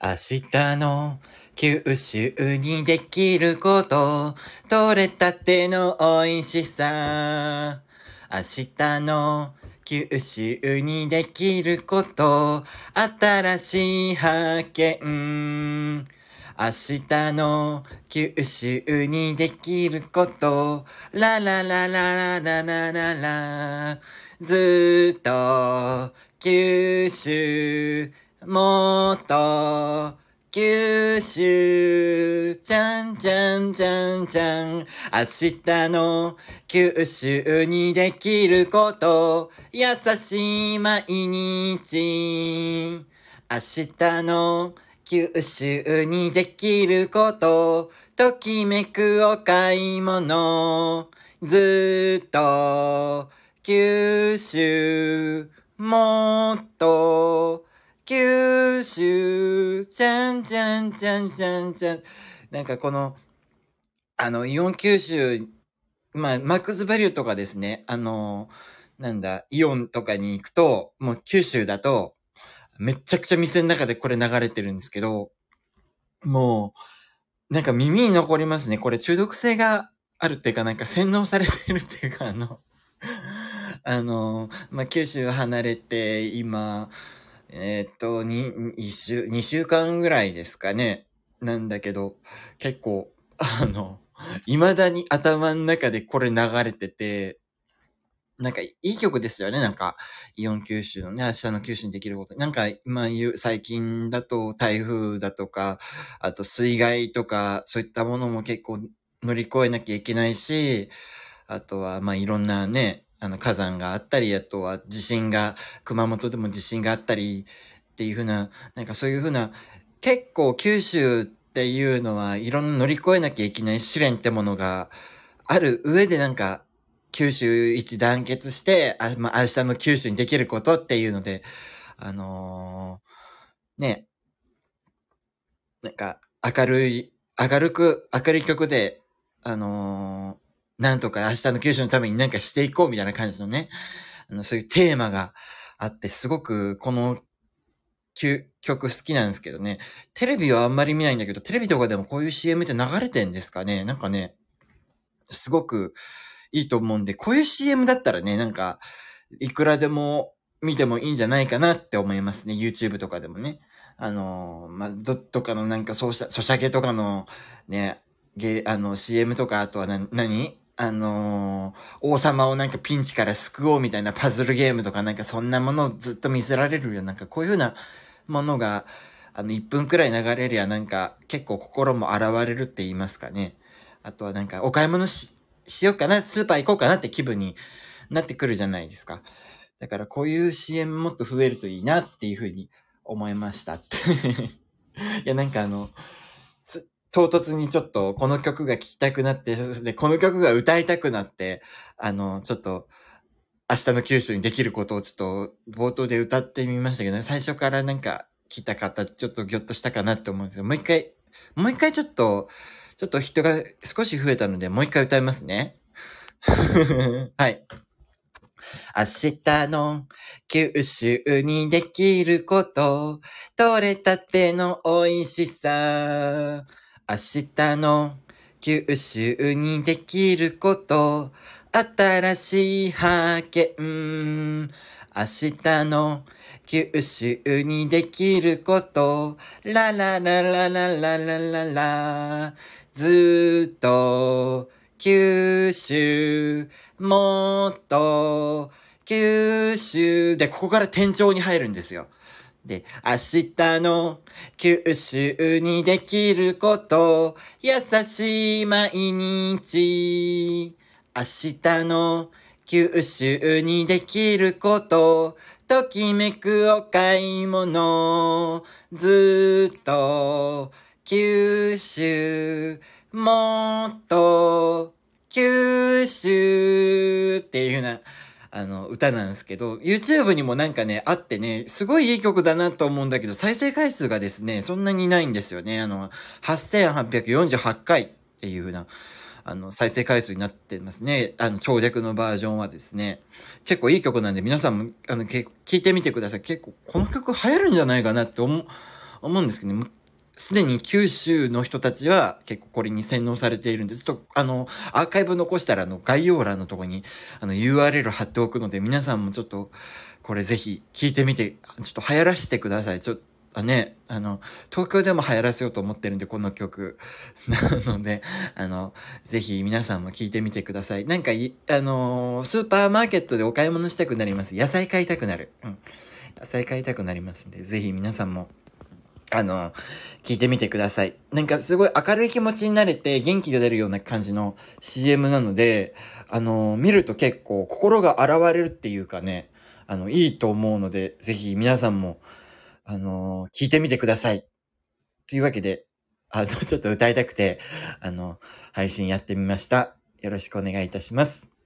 明日の九州にできること、取れたての美味しさ。明日の九州にできること、新しい発見。明日の九州にできること、ラララララララララ。ずっと九州、もっと九州、じゃんじゃんじゃんじゃん。明日の九州にできること、優しい毎日。明日の九州にできること、ときめくお買い物。ずっと九州、もっと九州、じゃんじゃんじゃんじゃんじゃん。なんかこの、あの、イオン九州、まあ、マックスバリューとかですね、あの、なんだ、イオンとかに行くと、もう九州だと、めちゃくちゃ店の中でこれ流れてるんですけど、もう、なんか耳に残りますね。これ中毒性があるっていうか、なんか洗脳されてるっていうか、あの、あの、まあ、九州離れて、今、えーっと、に、一週、二週間ぐらいですかね。なんだけど、結構、あの、未だに頭の中でこれ流れてて、なんかいい曲ですよね。なんか、イオン九州のね、明日の九州にできること。なんか、今言う、最近だと台風だとか、あと水害とか、そういったものも結構乗り越えなきゃいけないし、あとは、まあ、いろんなね、あの、火山があったり、あとは地震が、熊本でも地震があったり、っていうふうな、なんかそういうふうな、結構九州っていうのはいろんな乗り越えなきゃいけない試練ってものがある上でなんか、九州一団結して、あ、まあ、明日の九州にできることっていうので、あのーね、なんか、明るい、明るく、明るい曲で、あのーなんとか明日の九州のためになんかしていこうみたいな感じのね、あの、そういうテーマがあって、すごくこの曲好きなんですけどね、テレビはあんまり見ないんだけど、テレビとかでもこういう CM って流れてんですかね？なんかね、すごくいいと思うんで、こういう CM だったらね、なんか、いくらでも見てもいいんじゃないかなって思いますね。YouTube とかでもね。あのまあ、どとかのなんか、そうした、ソシャゲとかの、ね、ゲあの、CM とか、あとはな、何？あのー王様をなんかピンチから救おうみたいなパズルゲームとかなんかそんなものをずっと見せられるよ。なんかこういうふうなものが、あの、1分くらい流れりゃなんか結構心も洗われるって言いますかね。あとはなんかお買い物し、しようかな、スーパー行こうかなって気分になってくるじゃないですか。だからこういう CM もっと増えるといいなっていうふうに思いましたって。いや、なんかあの、つ唐突にちょっとこの曲が聴きたくなって、そしてこの曲が歌いたくなって、あの、ちょっと、明日の九州にできることをちょっと冒頭で歌ってみましたけど、ね、最初からなんか聞いた方、ちょっとギョッとしたかなって思うんですけど、もう一回、もう一回ちょっと、ちょっと人が少し増えたので、もう一回歌いますね。はい。明日の九州にできること、取れたての美味しさ。明日の九州にできること、新しい発見。明日の九州にできること、ラララララララララ。ずっと九州、もっと九州で、ここから天井に入るんですよ。で、明日の九州にできること、優しい毎日。明日の九州にできること、ときめくお買い物。ずっと九州、もっと九州っていうような、あの、歌なんですけど、YouTube にもなんかね、あってね、すごいいい曲だなと思うんだけど、再生回数がですね、そんなにないんですよね。あの、8848回っていう風な、あの、再生回数になってますね。あの、長尺のバージョンはですね。結構いい曲なんで、皆さんも、あの、け聞いてみてください。結構、この曲流行るんじゃないかなって思う、思うんですけどね、すでに九州の人たちは結構これに洗脳されているんです。と、あの、アーカイブ残したら、あの、概要欄のとこに、あの、URL 貼っておくので、皆さんもちょっと、これぜひ聞いてみて、ちょっと流行らしてください。ちょっと、ね、あの、東京でも流行らせようと思ってるんで、この曲。なので、あの、ぜひ皆さんも聞いてみてください。なんかい、あのスーパーマーケットでお買い物したくなります。野菜買いたくなる。うん。野菜買いたくなりますんで、ぜひ皆さんも、あの、聞いてみてください。なんかすごい明るい気持ちになれて元気が出るような感じの CM なので、あの、見ると結構心が洗われるっていうかね、あの、いいと思うので、ぜひ皆さんも、あの、聞いてみてください。というわけで、あの、ちょっと歌いたくて、あの、配信やってみました。よろしくお願いいたします。